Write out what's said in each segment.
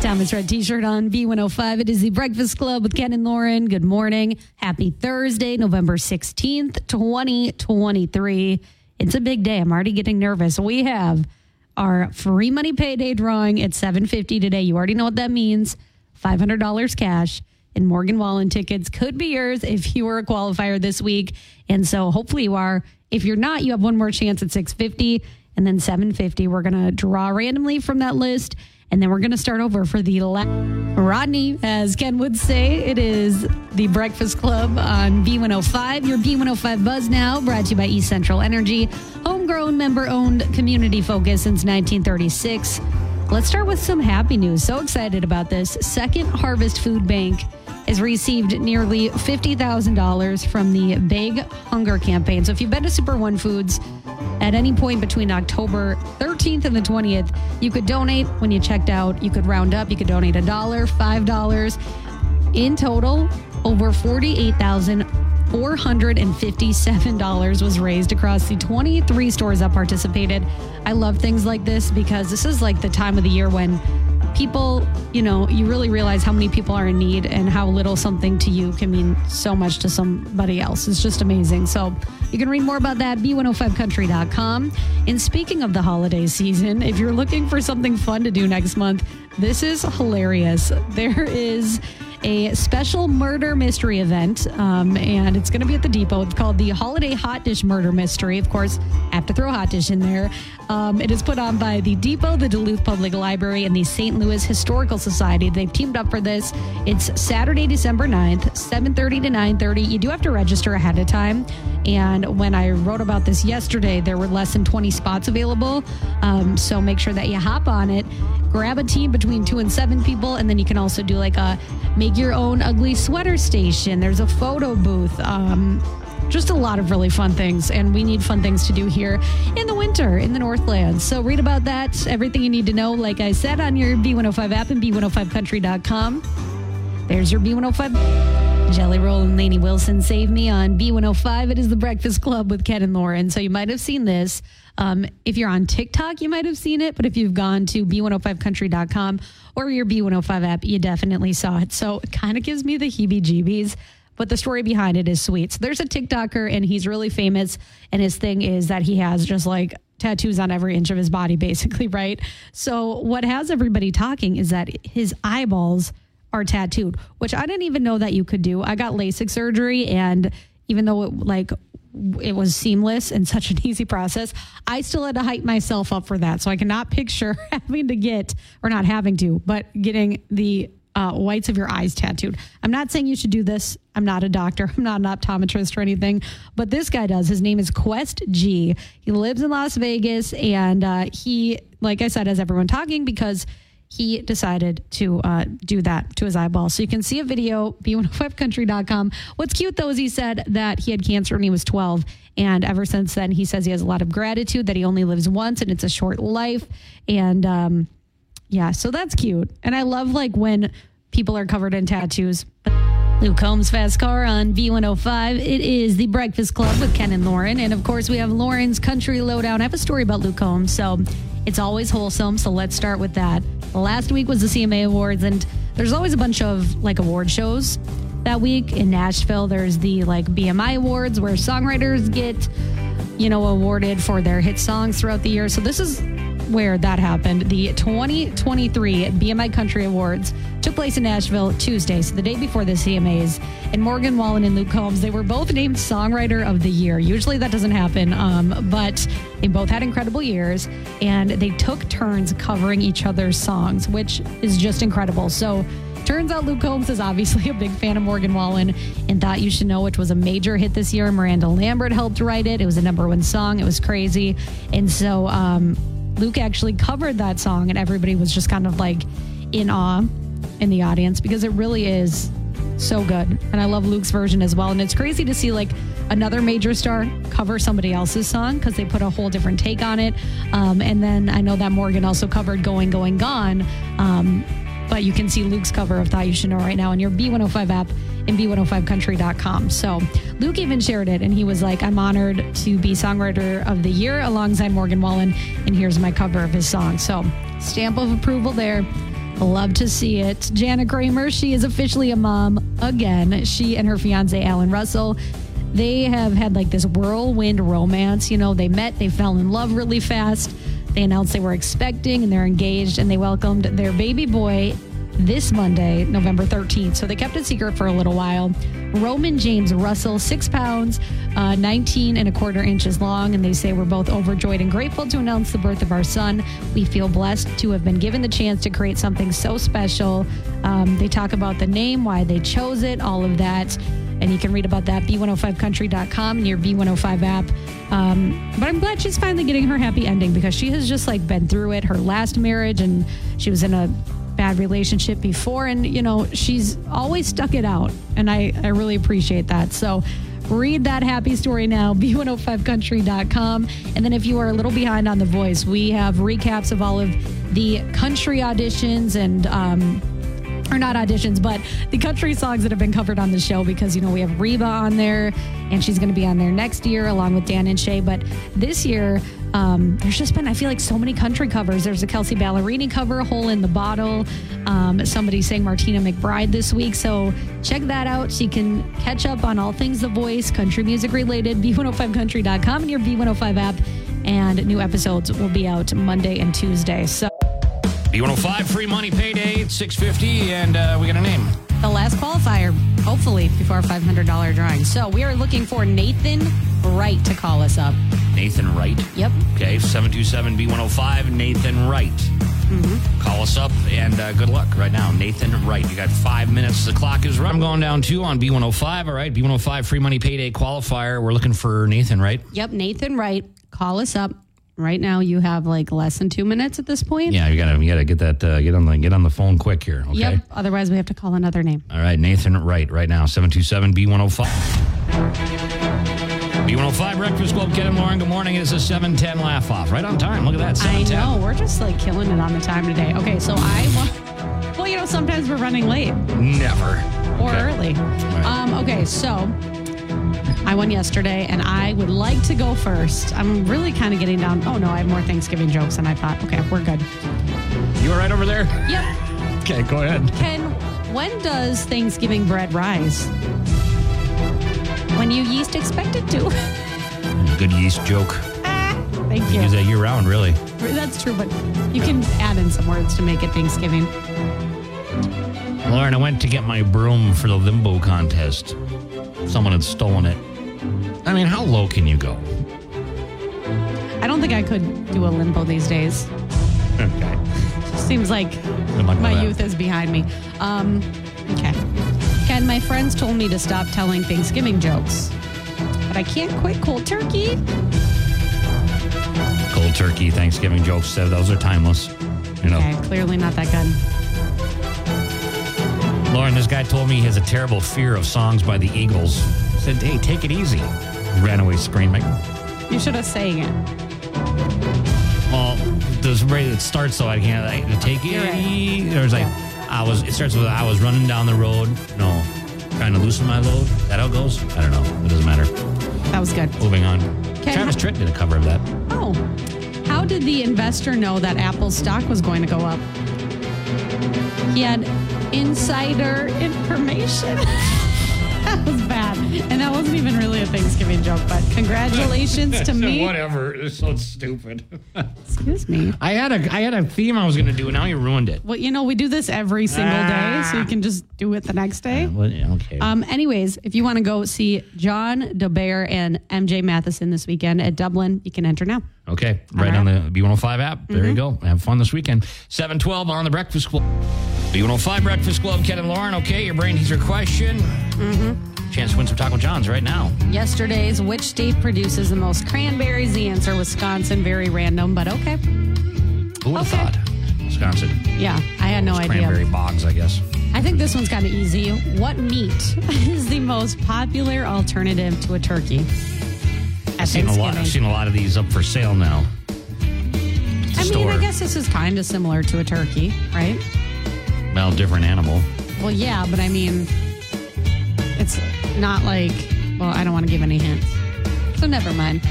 Thomas Rhett T-shirt on B105. It is the Breakfast Club with Ken and Lauren. Good morning. Happy Thursday, November 16th, 2023. It's a big day. I'm already getting nervous. We have our free money payday drawing at 750 today. You already know what that means. $500 cash and Morgan Wallen tickets could be yours if you were a qualifier this week. And so hopefully you are. If you're not, you have one more chance at 650 and then 750. We're going to draw randomly from that list. And then we're going to start over for the la- Rodney, as Ken would say. It is the Breakfast Club on B105. Your B105 Buzz now, brought to you by East Central Energy, homegrown, member owned, community focused since 1936. Let's start with some happy news. So excited about this. Second Harvest Food Bank has received nearly $50,000 from the Big Hunger Campaign. So if you've been to Super One Foods at any point between October 13th and the 20th, you could donate when you checked out. You could round up, you could donate a dollar, five dollars. In total, over 48,000 $457 was raised across the 23 stores that participated. I love things like this because this is like the time of the year when people, you know, you really realize how many people are in need and how little something to you can mean so much to somebody else. It's just amazing. So you can read more about that, b105country.com. And speaking of the holiday season, if you're looking for something fun to do next month, this is hilarious. There is a special murder mystery event, um, and it's going to be at the depot. It's called the Holiday Hot Dish Murder Mystery. Of course, I have to throw hot dish in there. Um, it is put on by the Depot, the Duluth Public Library, and the St. Louis Historical Society. They've teamed up for this. It's Saturday, December 9th, 7:30 to 9:30. You do have to register ahead of time. And when I wrote about this yesterday, there were less than 20 spots available. Um, so make sure that you hop on it. Grab a team between two and seven people, and then you can also do like a make your own ugly sweater station. There's a photo booth. Um, just a lot of really fun things, and we need fun things to do here in the winter in the Northland. So read about that, everything you need to know, like I said, on your B105 app and B105country.com. There's your B105. Jelly Roll and Lainey Wilson save me on B105. It is the Breakfast Club with Ken and Lauren. So you might have seen this. Um, if you're on TikTok, you might have seen it. But if you've gone to B105country.com or your B105 app, you definitely saw it. So it kind of gives me the heebie jeebies but the story behind it is sweet. So there's a TikToker and he's really famous. And his thing is that he has just like tattoos on every inch of his body, basically, right? So what has everybody talking is that his eyeballs are tattooed, which I didn't even know that you could do. I got LASIK surgery, and even though it like it was seamless and such an easy process, I still had to hype myself up for that. So I cannot picture having to get or not having to, but getting the uh, whites of your eyes tattooed. I'm not saying you should do this. I'm not a doctor. I'm not an optometrist or anything, but this guy does. His name is Quest G. He lives in Las Vegas, and uh, he, like I said, has everyone talking because he decided to uh, do that to his eyeball. So you can see a video, b105country.com. What's cute though is he said that he had cancer when he was 12. And ever since then, he says he has a lot of gratitude that he only lives once and it's a short life. And um, yeah, so that's cute. And I love like when people are covered in tattoos. Luke Combs Fast Car on B105. It is the Breakfast Club with Ken and Lauren. And of course, we have Lauren's Country Lowdown. I have a story about Luke Combs, so it's always wholesome. So let's start with that. Last week was the CMA Awards, and there's always a bunch of like award shows that week in Nashville. There's the like BMI Awards where songwriters get, you know, awarded for their hit songs throughout the year. So this is where that happened. The 2023 BMI Country Awards took place in Nashville Tuesday, so the day before the CMAs. And Morgan Wallen and Luke Combs, they were both named Songwriter of the Year. Usually that doesn't happen, um, but they both had incredible years, and they took turns covering each other's songs, which is just incredible. So. Turns out Luke Combs is obviously a big fan of Morgan Wallen and Thought You Should Know, which was a major hit this year. Miranda Lambert helped write it. It was a number one song. It was crazy. And so um, Luke actually covered that song, and everybody was just kind of like in awe in the audience because it really is so good. And I love Luke's version as well. And it's crazy to see like another major star cover somebody else's song because they put a whole different take on it. Um, and then I know that Morgan also covered Going, Going, Gone. Um, but you can see Luke's cover of Thought You Should Know right now on your B105 app and b105country.com. So Luke even shared it and he was like, I'm honored to be Songwriter of the Year alongside Morgan Wallen. And here's my cover of his song. So stamp of approval there. Love to see it. Jana Kramer, she is officially a mom again. She and her fiance, Allan Russell, they have had like this whirlwind romance. You know, they met, they fell in love really fast. They announced they were expecting and they're engaged, and they welcomed their baby boy this Monday, November 13th. So they kept it secret for a little while. Roman James Russell, six pounds, uh, 19 and a quarter inches long. And they say we're both overjoyed and grateful to announce the birth of our son. We feel blessed to have been given the chance to create something so special. Um, they talk about the name, why they chose it, all of that. And you can read about that b105country.com and your B105 app. Um, but I'm glad she's finally getting her happy ending because she has just like been through it. Her last marriage, and she was in a bad relationship before and you know she's always stuck it out and i i really appreciate that so read that happy story now b105country.com and then if you are a little behind on the voice we have recaps of all of the country auditions and um or not auditions, but the country songs that have been covered on the show because, you know, we have Reba on there and she's going to be on there next year along with Dan and Shay. But this year, um, there's just been, I feel like, so many country covers. There's a Kelsea Ballerini cover, Hole in the Bottle. Um, somebody sang Martina McBride this week. So check that out. So you can catch up on all things The Voice, country music related, B105country.com and your B105 app. And new episodes will be out Monday and Tuesday. So. B105 free money payday at 650 and uh, we got a name. The last qualifier, hopefully, before our $500 drawing. So we are looking for Nathan Wright to call us up. Nathan Wright. Yep. Okay, 727 B105, Nathan Wright. Mm-hmm. Call us up and uh, good luck right now. Nathan Wright. You got five minutes. The clock is run. I'm going down two on B105. All right, B105 free money payday qualifier. We're looking for Nathan Wright. Yep, Nathan Wright. Call us up. Right now, you have like less than two minutes at this point. Yeah, you gotta you gotta get that uh, get on the get on the phone quick here. Okay. Yep. Otherwise, we have to call another name. All right, Nathan Wright. Right now, 727 B105. B105 Breakfast Club, Ken and Lauren. Good morning. It is a 710 laugh off. Right on time. Look at that. I know we're just like killing it on the time today. Okay, so I want. Well, you know, sometimes we're running late Never. or Okay. early. Um, okay, so I won yesterday, and I would like to go first. I'm really kind of getting down. Oh no, I have more Thanksgiving jokes than I thought. Okay, we're good. You all right over there? Yep. Okay, go ahead. Ken, when does Thanksgiving bread rise? When you yeast expect it to. Good yeast joke. Ah, thank You use you. that year round, really. That's true, but you can add in some words to make it Thanksgiving. Lauren, I went to get my broom for the limbo contest. Someone had stolen it. I mean, how low can you go? I don't think I could do a limbo these days. Okay. Seems like my that. youth is behind me. Um, okay. Ken, my friends told me to stop telling Thanksgiving jokes, but I can't quit cold turkey. Cold turkey, Thanksgiving jokes, uh, those are timeless. You know, Okay, clearly not that good. Lauren, this guy told me he has a terrible fear of songs by the Eagles. Said, hey, take it easy. Ran away screaming. You should have sang it. Well, the way that starts so I can't like, take it right. There's like, I was. It starts with I was running down the road. No, trying to loosen my load. Is that how it goes? I don't know. It doesn't matter. That was good. Moving on. Travis Tritt did a cover of that. Oh, how did the investor know that Apple's stock was going to go up? He had insider information. that was bad. And that wasn't even really a Thanksgiving joke, but congratulations to me. Whatever. It's so stupid. Excuse me. I had a I had a theme I was going to do, and now you ruined it. Well, you know, we do this every single day, so you Ah. can just do it the next day. Well, yeah, okay. Um, anyways, if you want to go see John DeBear and MJ Matheson this weekend at Dublin, you can enter now. Okay, right on the B105 app. There you go. Have fun this weekend. 712 on the Breakfast Club. B105 Breakfast Club, Ken and Lauren. Okay, your brain teaser question. Mm-hmm. Chance to win some Taco John's right now. Yesterday's which state produces the most cranberries? The answer Wisconsin. Very random, but okay. Who would have Okay. thought? Wisconsin. Yeah, I had no idea. Cranberry bogs, I guess. I think this one's kind of easy. What meat is the most popular alternative to a turkey? I've seen a lot. I've seen a lot of these up for sale now. I mean. I guess this is kind of similar to a turkey, right? Well, different animal. Well, yeah, but I mean, not like, well, I don't want to give any hints. So never mind.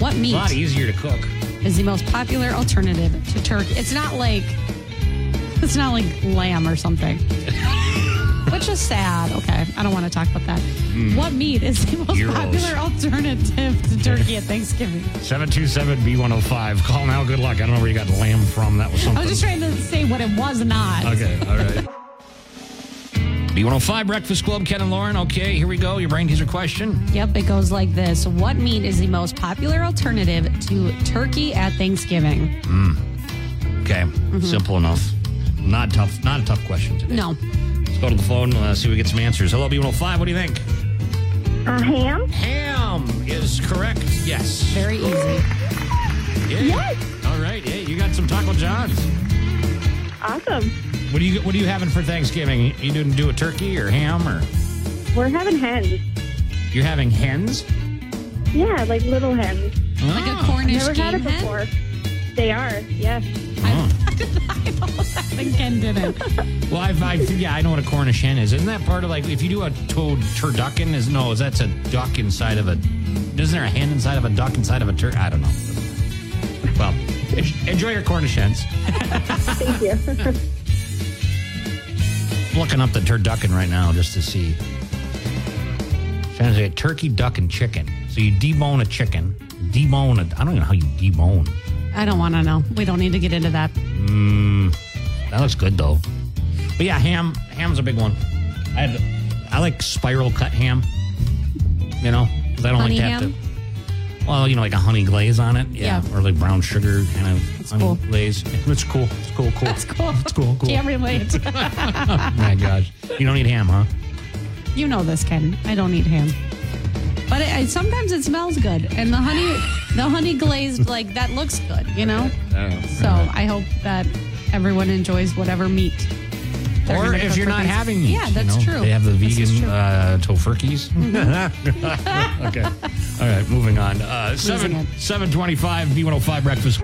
What meat? A lot easier to cook. is the most popular alternative to turkey? It's not like It's not like lamb or something. Which is sad. Okay, I don't want to talk about that. Hmm. What meat is the most Gyros. popular alternative to turkey at Thanksgiving? 727 B105. Call now. Good luck. I don't know where you got lamb from. That was something. I was just trying to say what it was not. Okay, all right. B105 Breakfast Club, Ken and Lauren. Okay, here we go. Your brain teaser question. Yep, it goes like this. What meat is the most popular alternative to turkey at Thanksgiving? Mm. Okay, simple enough. Not tough. Not a tough question today. No. Let's go to the phone. Uh, see if we get some answers. Hello, B105. What do you think? Uh, ham? Ham is correct. Yes. Very easy. Yeah. Yes. All right. Hey, you got some Taco John's. Awesome. What do you What are you having for Thanksgiving? You didn't do a turkey or ham or We're having hens. you're having hens? Yeah, like little hens. Like a Oh. Cornish Never had game it hen? before. They are, yes. Oh. I know that. And Ken didn't. Well, I've, I yeah, I know what a Cornish hen is. Isn't that part of like if you do a to- turducken? Is no, is that's a duck inside of a? Isn't there a hen inside of a duck inside of a tur? I don't know. Well, enjoy your Cornish hens. Thank you. Looking up the turducken right now just to see. Trying to say turkey, duck, and chicken. So you debone a chicken, debone a. I don't even know how you debone. I don't want to know. We don't need to get into that. Hmm, that looks good though. But yeah, ham. Ham's a big one. I had, I like spiral cut ham. You know, I don't Honey like to have ham? to. Well, you know, like a honey glaze on it. Yeah, Yeah. or like brown sugar kind of That's honey cool. glaze. It's cool. It's cool. Cool. That's cool. It's cool. Cool. Can't relate. Oh my gosh, you don't eat ham, huh? you know this, Ken. I don't eat ham. But it, I, sometimes it smells good. And the honey, the honey glazed, like, that looks good, you know? So I hope that everyone enjoys whatever meat. Or if you're not having meat, Yeah, you that's know? true. They have the This is vegan true. uh, tofurkeys. okay. All right, moving on. Uh, seven seven twenty five B one hundred five breakfast.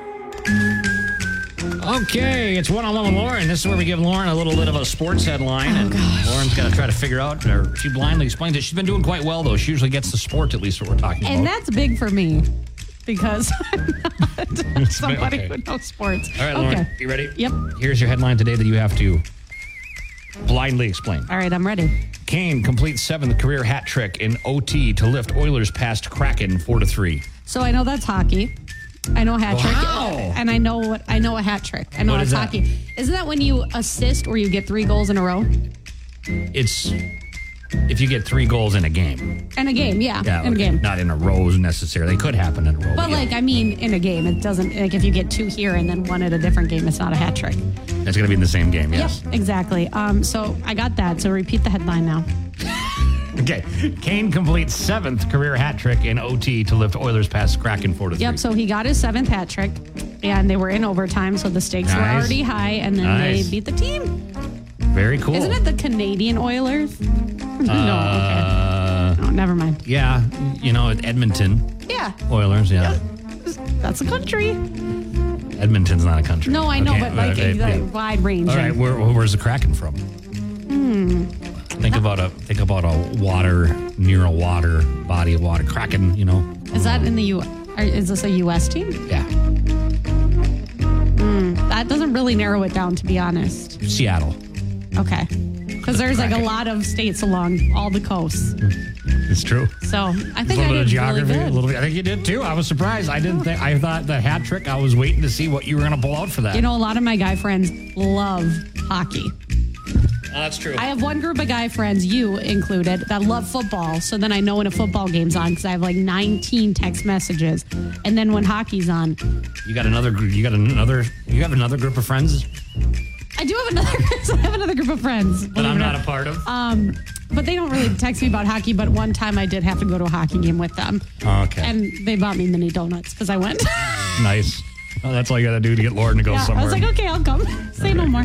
Okay, it's one on one with Lauren. This is where we give Lauren a little bit of a sports headline, and Lauren's got to try to figure out, or she blindly explains it. She's been doing quite well though. She usually gets the sport at least what we're talking And about. And that's big for me because I'm not somebody okay. who knows sports. All right, Lauren, Okay. you ready? Yep. Here's your headline today that you have to blindly explain. All right, I'm ready. Kane completes seventh career hat trick in OT to lift Oilers past Kraken four to three. So I know that's hockey. I know a hat trick. Wow. And I know what I know a hat trick. I know What it's is that? hockey. Isn't that when you assist or you get three goals in a row? It's if you get three goals in a game. In a game, yeah. Yeah, in a game. Not in a row necessarily. They could happen in a row. But yeah. like I mean in a game. It doesn't like if you get two here and then one at a different game, it's not a hat trick. it's going to be in the same game. Yes. Yep, exactly. Um so I got that. So repeat the headline now. Okay. Kane completes seventh career hat trick in OT to lift Oilers past Kraken four to Yep, so he got his seventh hat trick and they were in overtime, so the stakes were already high and then Nice. they beat the team. Very cool. Isn't it the Canadian Oilers? no, Uh, okay. Oh, never mind. yeah. You know, Edmonton Yeah. Oilers. Yeah. That's a country. Edmonton's not a country. No, I know, Okay, but like like yeah. wide range. All right, where, where's the Kraken from? Hmm. Think about a think about a water near a water body of water. Kraken, you know. Is that in the U? Or is this a U.S. team? Yeah, That doesn't really narrow it down, to be honest. Seattle. Okay, because there's like a lot of states along all the coasts. Hmm. It's true. So I think I little bit did of geography. really a good. little bit. I think you did too. I was surprised. I didn't think. I thought the hat trick. I was waiting to see what you were going to pull out for that. You know, a lot of my guy friends love hockey. Oh, that's true. I have one group of guy friends, you included, that love football. So then I know when a football game's on because I have like 19 text messages. And then when hockey's on, you got another. group. You got another. You have another group of friends I do have another. I have another group of friends. that I'm not a part of. Um, but they don't really text me about hockey. But one time I did have to go to a hockey game with them, okay. and they bought me mini donuts because I went. nice. Oh, that's all you got to do to get Lauren to go yeah, I was like, okay, I'll come. Say no more.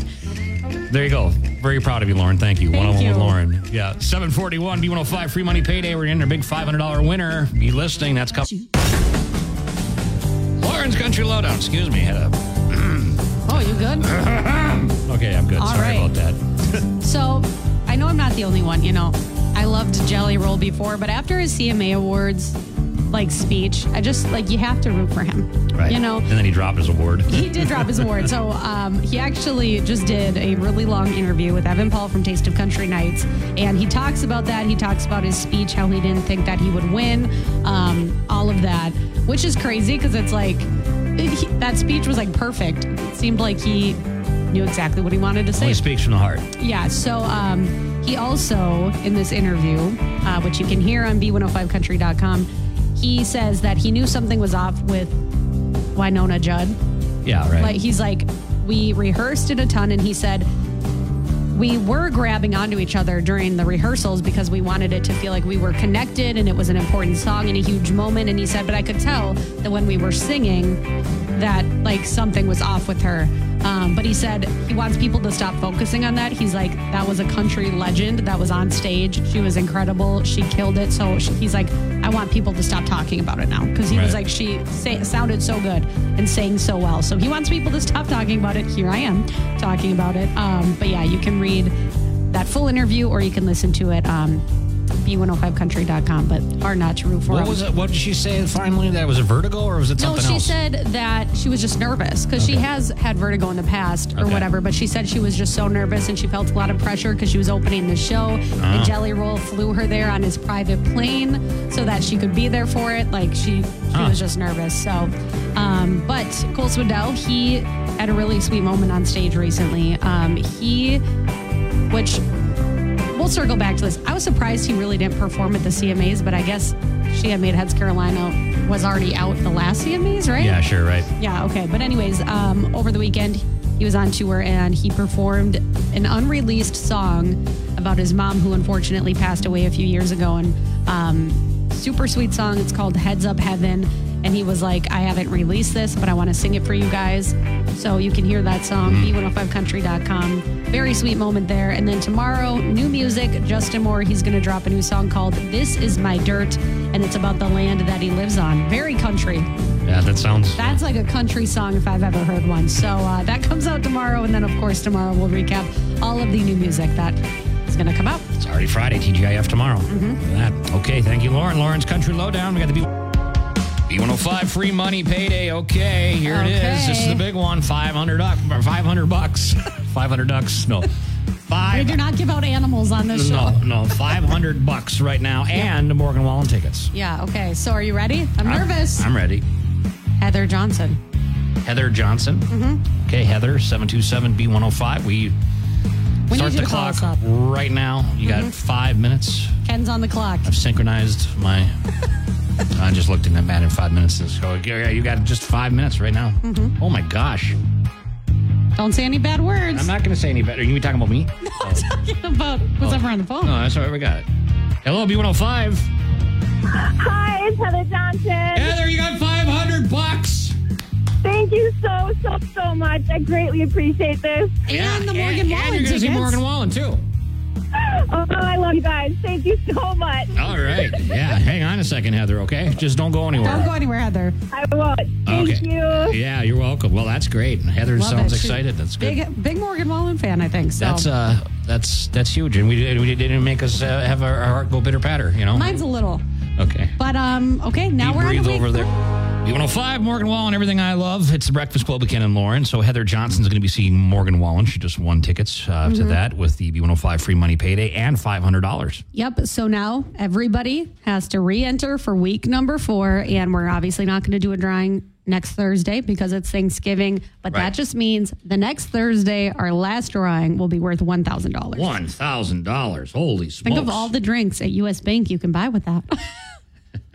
There you go. Very proud of you, Lauren. Thank you. Thank One on one with you. Lauren. Yeah. 741 B105 free money payday. We're in our big $500 winner. Be listening. That's coming. Lauren's Country Lowdown. Excuse me. Had a. Oh, you good? Okay, I'm good. All Sorry right. about that. So I know I'm not the only one. You know, I loved Jelly Roll before, but after his CMA Awards, like speech. I just like you have to root for him. Right. You know. And then he dropped his award. He did drop his award. So um, he actually just did a really long interview with Evan Paul from Taste of Country Nights. And he talks about that. He talks about his speech, how he didn't think that he would win, um, all of that, which is crazy because it's like he- that speech was like perfect. It seemed like he knew exactly what he wanted to say. Only speaks from the heart. Yeah. So um, he also, in this interview, uh, which you can hear on b105country.com, he says that he knew something was off with Wynonna Judd. Yeah, right. Like he's like, we rehearsed it a ton, and he said we were grabbing onto each other during the rehearsals because we wanted it to feel like we were connected and it was an important song and a huge moment. And he said, but I could tell that when we were singing, that like something was off with her. Um, but he said he wants people to stop focusing on that. He's like, that was a country legend that was on stage. She was incredible. She killed it. So she, he's like, I want people to stop talking about it now because he was like, she say, sounded so good and sang so well. So he wants people to stop talking about it. Here I am talking about it. Um, but yeah, you can read that full interview or you can listen to it um, b105country.com. But hard not to root for what him. was it? What did she say finally? That it was a vertigo, or was it something No, she else? said that she was just nervous because she has had vertigo in the past or Okay. whatever. But she said she was just so nervous and she felt a lot of pressure because she was opening the show. Oh. And Jelly Roll flew her there on his private plane so that she could be there for it. Like she, she Huh. was just nervous. So, um, but Cole Swindell, he had a really sweet moment on stage recently. Um, he, which we'll circle back to this. I was surprised he really didn't perform at the CMAs, but I guess she had made Heads Carolina was already out the last CMAs, right? yeah, sure, right. Yeah, okay. But anyways, um, over the weekend he was on tour and he performed an unreleased song about his mom who unfortunately passed away a few years ago and um, super sweet song. It's called Heads Up Heaven. And he was like, I haven't released this, but I want to sing it for you guys. So you can hear that song, b105country.com. Very sweet moment there. And then tomorrow, new music, Justin Moore, he's going to drop a new song called This Is My Dirt. And it's about the land that he lives on. Very country. Yeah, that sounds. That's like a country song if I've ever heard one. So uh, that comes out tomorrow. And then, of course, tomorrow we'll recap all of the new music that is going to come out. It's already Friday, TGIF tomorrow. Mm-hmm. That. Okay, thank you, Lauren. Lauren's Country Lowdown. We got the B. B105 free money payday. Okay, here it is. This is the big one. 500 duck, 500 bucks. 500 ducks. No. We Five. do not give out animals on this show. No, no, 500 bucks right now and the Morgan Wallen tickets. Yeah, okay. So are you ready? I'm nervous. I'm ready. Heather Johnson. Heather Johnson. Mm-hmm. Okay, Heather, 727 B105. We We start the clock. Mm-hmm. right now. You got five minutes. Ken's on the clock. I've synchronized my. I just looked in that man in five minutes. And So yeah, you got just five minutes right now. Mm-hmm. Oh my gosh! Don't say any bad words. I'm not going to say any bad. Are you be talking about me? I'm talking about who's ever on the phone. No, that's all right. We got it. Hello, B105. Hi, it's Heather Johnson. Heather, you got 500 bucks. Thank you so, so, so much. I greatly appreciate this. And the Morgan and, Wallen and you're gonna see. Morgan Wallen too. Oh, I love you guys. Thank you so much. All right. Yeah. Hang on a second, Heather. Okay. Just don't go anywhere. Don't go anywhere, Heather. I won't. Thank Okay. you. Yeah, you're welcome. Well, that's great. Heather Love sounds it. Excited. That's good. Big, big Morgan Wallen fan, I think. So That's uh, that's that's huge, and we did, we didn't make us uh, have our, our heart go bitter patter. You know. mine's a little. Okay. But um, okay, now You we're on breathe the week. over there. B105, Morgan Wallen, everything I love. It's the Breakfast Club with Ken and Lauren. So Heather Johnson's going to be seeing Morgan Wallen. She just won tickets uh, Mm-hmm. to that with the B105 free money payday and $500. Yep. So now everybody has to re-enter for week number four, and we're obviously not going to do a drawing next Thursday because it's Thanksgiving. But Right. that just means the next Thursday, our last drawing will be worth one thousand dollars. $1,000. Holy smokes. Think of all the drinks at U.S. Bank you can buy with that.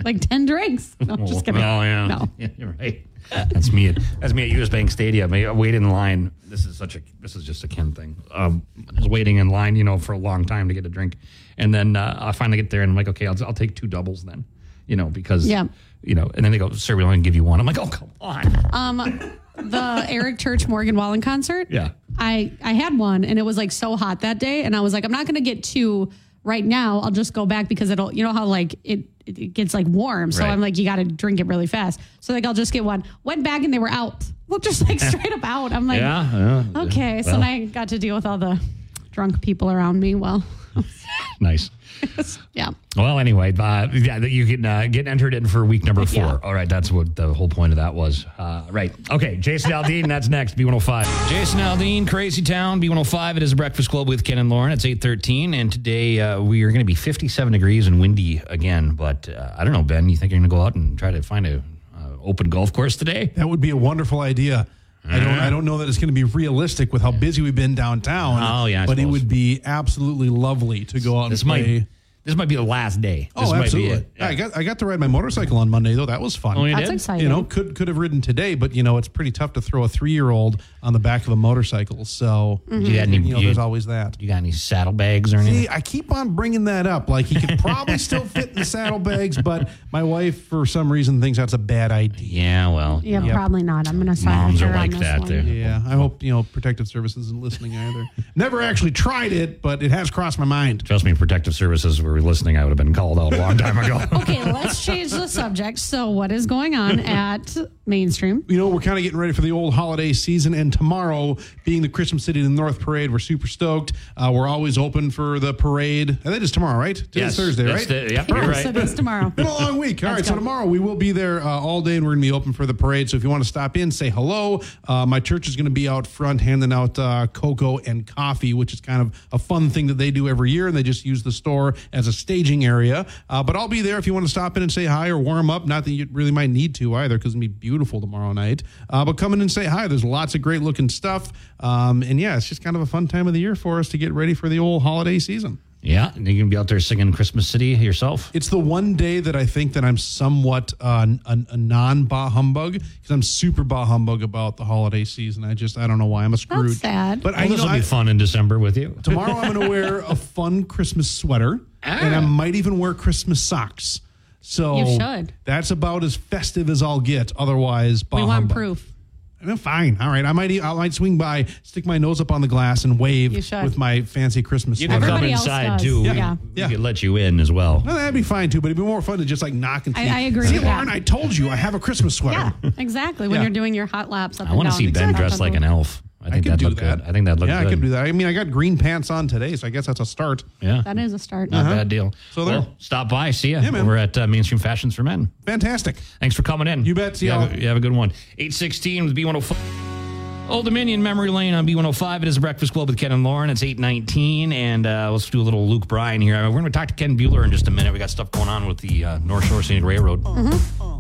like ten drinks. No, I'm just kidding. Oh, yeah. No. Yeah, you're right. That's me. At, that's me at US Bank Stadium. I wait in line. This is such a. This is just a Ken thing. Um, I was waiting in line, you know, for a long time to get a drink, and then uh, I finally get there, and I'm like, okay, I'll, I'll take two doubles then, you know, because Yeah. you know, and then they go, sir, we only give you one. I'm like, oh, come on. Um, the Eric Church Morgan Wallen concert. Yeah. I I had one and it was like so hot that day, and I was like, I'm not gonna get two right now. I'll just go back because it'll, you know how like it it gets like warm, so Right. I'm like, you got to drink it really fast. So like, I'll just get one. Went back and they were out. Well, just like straight up out. I'm like, Yeah. yeah. okay. so Well, then I got to deal with all the drunk people around me. Well, nice. Yeah. Well, anyway, uh, yeah, you can uh, get entered in for week number four. Yeah. All right, that's what the whole point of that was. Uh, right. Okay, Jason Aldean, that's next, B105. Jason Aldean, Crazy Town, B105. It is a Breakfast Club with Ken and Lauren. It's 813, and today uh, we are going to be 57 degrees and windy again. But uh, I don't know, Ben, you think you're going to go out and try to find a uh, open golf course today? That would be a wonderful idea. I don't. I mm-hmm. don't know that it's going to be realistic with how busy we've been downtown. Oh, yeah, I but it would be absolutely lovely to go out This and play. might this might be the last day. Oh, this Oh, might absolutely. Be it. I got I got to ride my motorcycle on Monday though. That was fun. Oh, you That's did? exciting. You know, could could have ridden today, but you know, it's pretty tough to throw a three year old on the back of a motorcycle. So You got any, you know, you, there's always that. you got any saddlebags or anything? See, I keep on bringing that up. Like he could probably still fit in the saddlebags, but my wife, for some reason, thinks that's a bad idea. yeah, well, Yeah, Yep. probably not. I'm going to sign Moms her are on like this that. one. They're- Yeah, I hope you know Protective Services isn't listening either. Never actually tried it, but it has crossed my mind. Trust me, protective services were listening. I would have been called out a long time ago. Okay, let's change the subject. So, what is going on at Mainstream? You know, we're kind of getting ready for the old holiday season, and tomorrow, being the Christmas City to the North Parade, we're super stoked. Uh, we're always open for the parade. And that is tomorrow, right? Today's Thursday, right? The, yep, you're So, right. this tomorrow. Been a long week. All right, Let's so tomorrow we will be there uh, all day, and we're going to be open for the parade. So if you want to stop in, say hello. Uh, my church is going to be out front handing out uh, cocoa and coffee, which is kind of a fun thing that they do every year, and they just use the store as a staging area. Uh, but I'll be there if you want to stop in and say hi or warm up. Not that you really might need to either, because it's going to be beautiful tomorrow night. Uh, but come in and say hi. There's lots of great looking stuff, um, and yeah, it's just kind of a fun time of the year for us to get ready for the old holiday season. Yeah, and you can be out there singing Christmas City yourself. It's the one day that I think that I'm somewhat uh, a, a non bah humbug because I'm super bah humbug about the holiday season. I just I don't know why I'm a Scrooge. sad. But I, Well, you this will be I- fun in December with you. tomorrow I'm going to wear a fun Christmas sweater and I might even wear Christmas socks. So You should. That's about as festive as I'll get. Otherwise, bah We want humbug. proof. Eh, Fine. All right. I might e- I might swing by, stick my nose up on the glass, and wave You should. with my fancy Christmas You sweater. can come Everybody else inside does. too. Yeah. We- Yeah. We Yeah. could let you in as well. No, that'd be fine too, but it'd be more fun to just like knock and I- see. I agree See, with that. Lauren, I told you I have a Christmas sweater. Yeah, exactly. When Yeah. you're doing your hot laps up I and want to down. see Ben dressed like an elf. I I think could that'd do look that. good. I think that'd look yeah, good. I could do that. I mean, I got green pants on today, so I guess that's a start. Yeah, That is a start. not a bad deal. So there. well, stop by, see ya. Yeah, man. We're at uh, Mainstream Fashions for Men. Fantastic. Thanks for coming in. You bet. See you, y'all. have a, you have a good one. 816 with B105. Old Dominion Memory Lane on B105. It is a Breakfast Club with Ken and Lauren. It's 819, and uh, let's do a little Luke Bryan here. We're going to talk to Ken Buehler in just a minute. We got stuff going on with the uh, North Shore Scenic Railroad.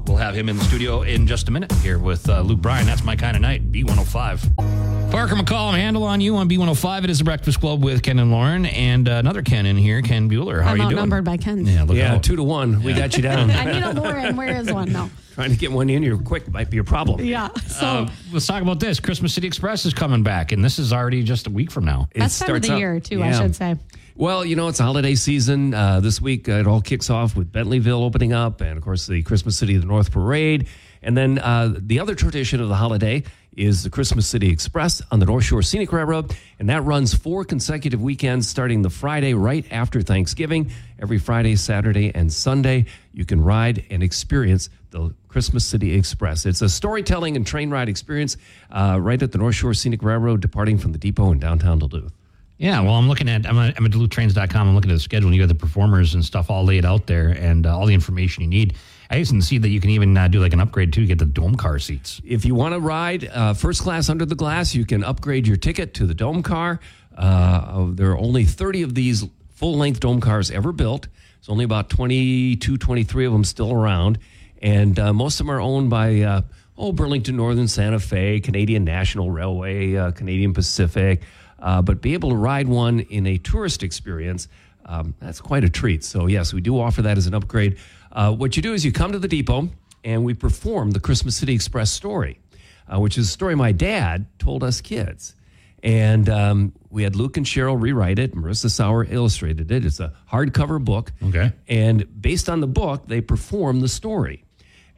We'll have him in the studio in just a minute here with uh, Luke Bryan. That's my kind of night, B105. Parker McCollum, handle on you on B105. It is the Breakfast Club with Ken and Lauren, and uh, another Ken in here, Ken Buehler. How I'm are you doing? I'm outnumbered by Ken. Yeah, look Yeah, out. two to one. We got you down. I need a Lauren. Where is one? No. Trying to get one in here quick might be a problem. Yeah. So Uh, let's talk about this. Christmas City Express is coming back, and this is already just a week from now. It best time of starts the out- year too. I yeah. should say. Well, you know, it's a holiday season. Uh, this week, uh, it all kicks off with Bentleyville opening up, and of course, the Christmas City of the North Parade. And then uh, the other tradition of the holiday is the Christmas City Express on the North Shore Scenic Railroad, and that runs four consecutive weekends starting the Friday right after Thanksgiving. Every Friday, Saturday, and Sunday, you can ride and experience the Christmas City Express. It's a storytelling and train ride experience uh, right at the North Shore Scenic Railroad, departing from the depot in downtown Duluth. Yeah, well, I'm looking at I'm at, I'm at DuluthTrains.com. I'm looking at the schedule, and you got the performers and stuff all laid out there, and uh, all the information you need. I even see that you can even uh, do like an upgrade too to get the dome car seats. If you want to ride uh, first class under the glass, you can upgrade your ticket to the dome car. Uh, there are only 30 of these full length dome cars ever built. There's only about 22, 23 of them still around. And uh, most of them are owned by, uh, oh, Burlington Northern Santa Fe, Canadian National Railway, uh, Canadian Pacific. But be able to ride one in a tourist experience, um, that's quite a treat. So, yes, we do offer that as an upgrade. Uh, what you do is you come to the depot and we perform the Christmas City Express story, uh, which is a story my dad told us kids. And um, we had Luke and Cheryl rewrite it. Marissa Sauer illustrated it. It's a hardcover book. Okay. And based on the book, they perform the story.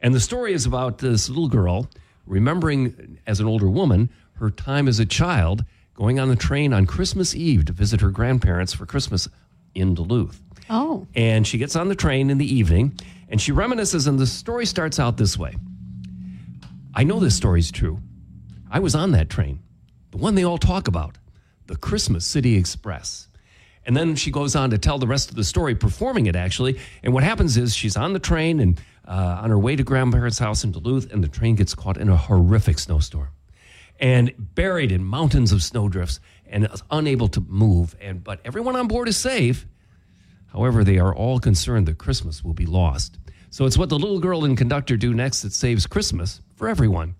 And the story is about this little girl remembering, as an older woman, her time as a child going on the train on Christmas Eve to visit her grandparents for Christmas in Duluth. Oh. And she gets on the train in the evening and she reminisces, and the story starts out this way I know this story's true. I was on that train, the one they all talk about, the Christmas City Express. And then she goes on to tell the rest of the story, performing it actually. And what happens is she's on the train and uh, on her way to grandparents' house in Duluth, and the train gets caught in a horrific snowstorm and buried in mountains of snowdrifts and unable to move. And but everyone on board is safe. However, they are all concerned that Christmas will be lost. So it's what the little girl and conductor do next that saves Christmas for everyone.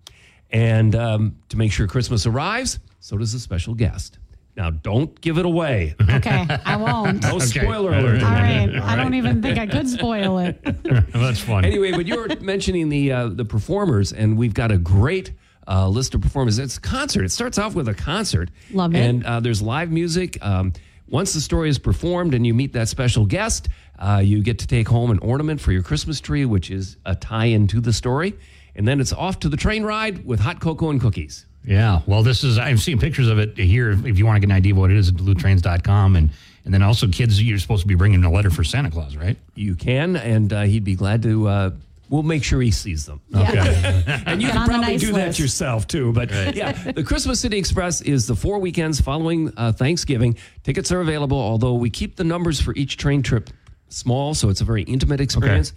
And um, to make sure Christmas arrives, so does a special guest. Now, don't give it away. Okay, I won't. No All spoiler alert. right. I don't even think I could spoil it. That's fun. anyway, but you were mentioning the uh, the performers, and we've got a great uh, list of performers. It's a concert. It starts off with a concert. Love it. And uh, there's live music. Um, once the story is performed and you meet that special guest, uh, you get to take home an ornament for your Christmas tree, which is a tie-in to the story. And then it's off to the train ride with hot cocoa and cookies. Yeah. Well, this is, I've seen pictures of it here. If you want to get an idea of what it is at DuluthTrains.com. And, and then also, kids, you're supposed to be bringing a letter for Santa Claus, right? You can, and uh, he'd be glad to. Uh, we'll make sure he sees them. Okay. And you Get can probably nice do that yourself too. But yeah, the Christmas City Express is the four weekends following uh, Thanksgiving. Tickets are available, although we keep the numbers for each train trip small, so it's a very intimate experience.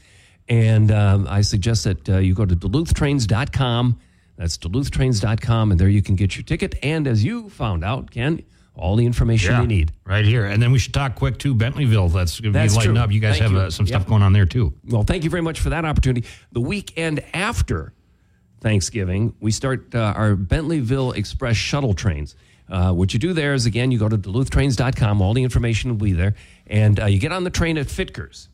And um, I suggest that uh, you go to DuluthTrains.com. That's DuluthTrains.com, and there you can get your ticket. And as you found out, Ken, all the information you need. Right here. And then we should talk quick, to Bentleyville. That's going to be lighten up. You guys Thank have you. Uh, some stuff going on there, too. Well, thank you very much for that opportunity. The weekend after Thanksgiving, we start uh, our Bentleyville Express shuttle trains. Uh, what you do there is, again, you go to duluthtrains.com. All the information will be there. And uh, you get on the train at Fitger's.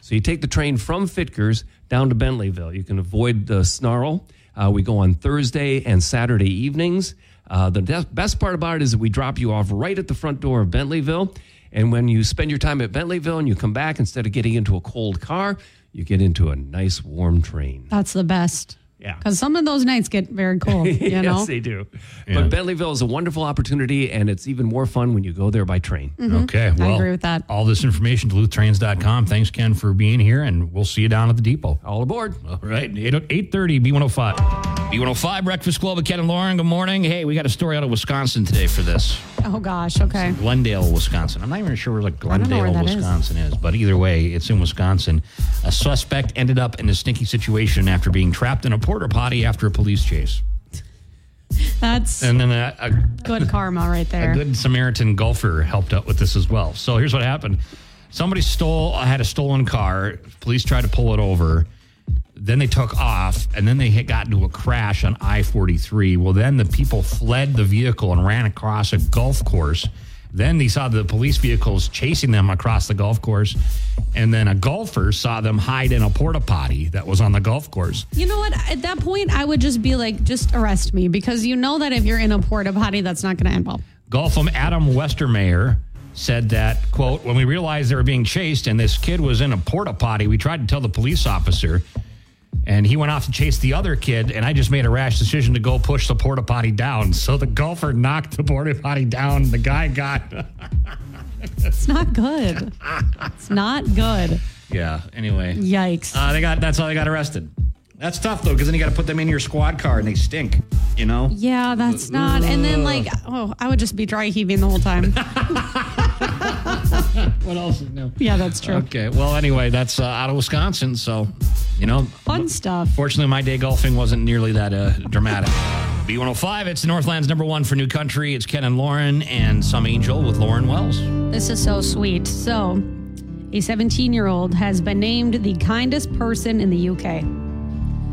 So you take the train from Fitger's down to Bentleyville. You can avoid the snarl. Uh, we go on Thursday and Saturday evenings. Uh, the best part about it is that we drop you off right at the front door of Bentleyville. And when you spend your time at Bentleyville and you come back, instead of getting into a cold car, you get into a nice warm train. That's the best. Yeah. Because some of those nights get very cold, you know? yes, they do. But Bentleyville is a wonderful opportunity, and it's even more fun when you go there by train. Mm-hmm. Okay. Well, agree with that. All this information, DuluthTrains.com. Thanks, Ken, for being here, and we'll see you down at the depot. All aboard. All right, 8, 830 B105. B105 Breakfast Club with Ken and Lauren. Good morning. Hey, we got a story out of Wisconsin today for this. Oh, gosh. Okay. Glendale, Wisconsin. I'm not even sure where like don't where Glendale. Wisconsin is. but either way, it's in Wisconsin. A suspect ended up in a stinky situation after being trapped in a porta potty after a police chase. That's And then a, a good karma right there. A good Samaritan golfer helped out with this as well. So here's what happened: somebody stole, I had a stolen car. Police tried to pull it over. Then they took off, and then they got into a crash on I-43. Well, then the people fled the vehicle and ran across a golf course. Then they saw the police vehicles chasing them across the golf course, and then a golfer saw them hide in a porta potty that was on the golf course. You know what? At that point, I would just be like, just arrest me because you know that if you're in a porta potty, that's not going to end well. Golfum Adam Westermeyer said that, quote, when we realized they were being chased and this kid was in a porta potty, we tried to tell the police officer and he went off to chase the other kid and I just made a rash decision to go push the porta potty down. So the golfer knocked the porta potty down. The guy got It's not good. it's not good. Yeah, anyway. Yikes. Uh, they got that's how they got arrested. That's tough though, because then you got to put them in your squad car and they stink, you know? yeah, that's not. And then, like, oh, I would just be dry heaving the whole time. What else is new? yeah, that's true. Okay. Well, anyway, that's uh, out of Wisconsin. So, you know, Fun stuff. Fortunately, my day golfing wasn't nearly that uh, dramatic. B105, it's the Northland's number one for new country. It's Ken and Lauren and Some Angel with Lauren Wells. This is so sweet. So, a 17 year old has been named the kindest person in the UK.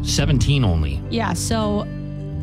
17 only. Yeah, so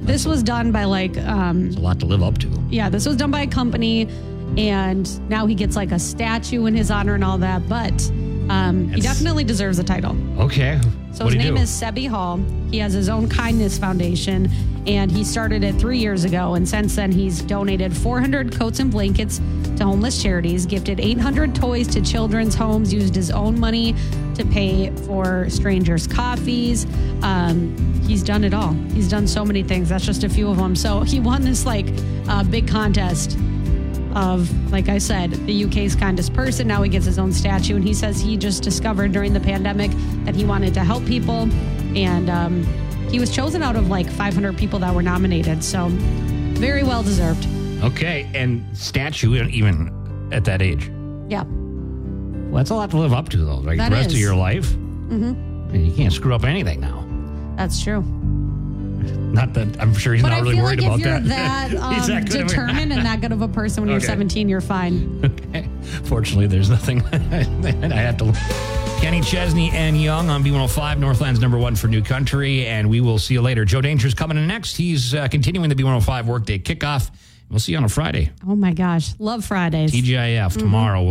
this was done by like, um, A lot to live up to. yeah, this was done by a company, and now he gets like a statue in his honor and all that. But um, he definitely deserves a title. Okay. So what his name do? is Sebi Hall. He has his own kindness foundation, and he started it three years ago. And since then, he's donated 400 coats and blankets to homeless charities, gifted 800 toys to children's homes, used his own money to pay for strangers' coffees. Um, he's done it all. He's done so many things. That's just a few of them. So he won this like uh, big contest of, like I said, the UK's kindest person. Now he gets his own statue, and he says he just discovered during the pandemic that he wanted to help people, and um, he was chosen out of like 500 people that were nominated. So very well deserved. Okay. And statue, even at that age. Yeah. Well, that's a lot to live up to, though, right? That the rest is. of your life. Mm-hmm. You can't screw up anything now. That's true. Not that I'm sure he's But not I really worried like about if you're that. that, um, that good of a- determined and that good of a person when you're 17, you're fine. Okay. Fortunately, there's nothing I have to. Kenny Chesney and Young on B105, Northland's number one for New Country, and we will see you later. Joe Danger's coming in next. He's uh, continuing the B105 workday kickoff. We'll see you on a Friday. Oh my gosh. Love Fridays. TGIF tomorrow.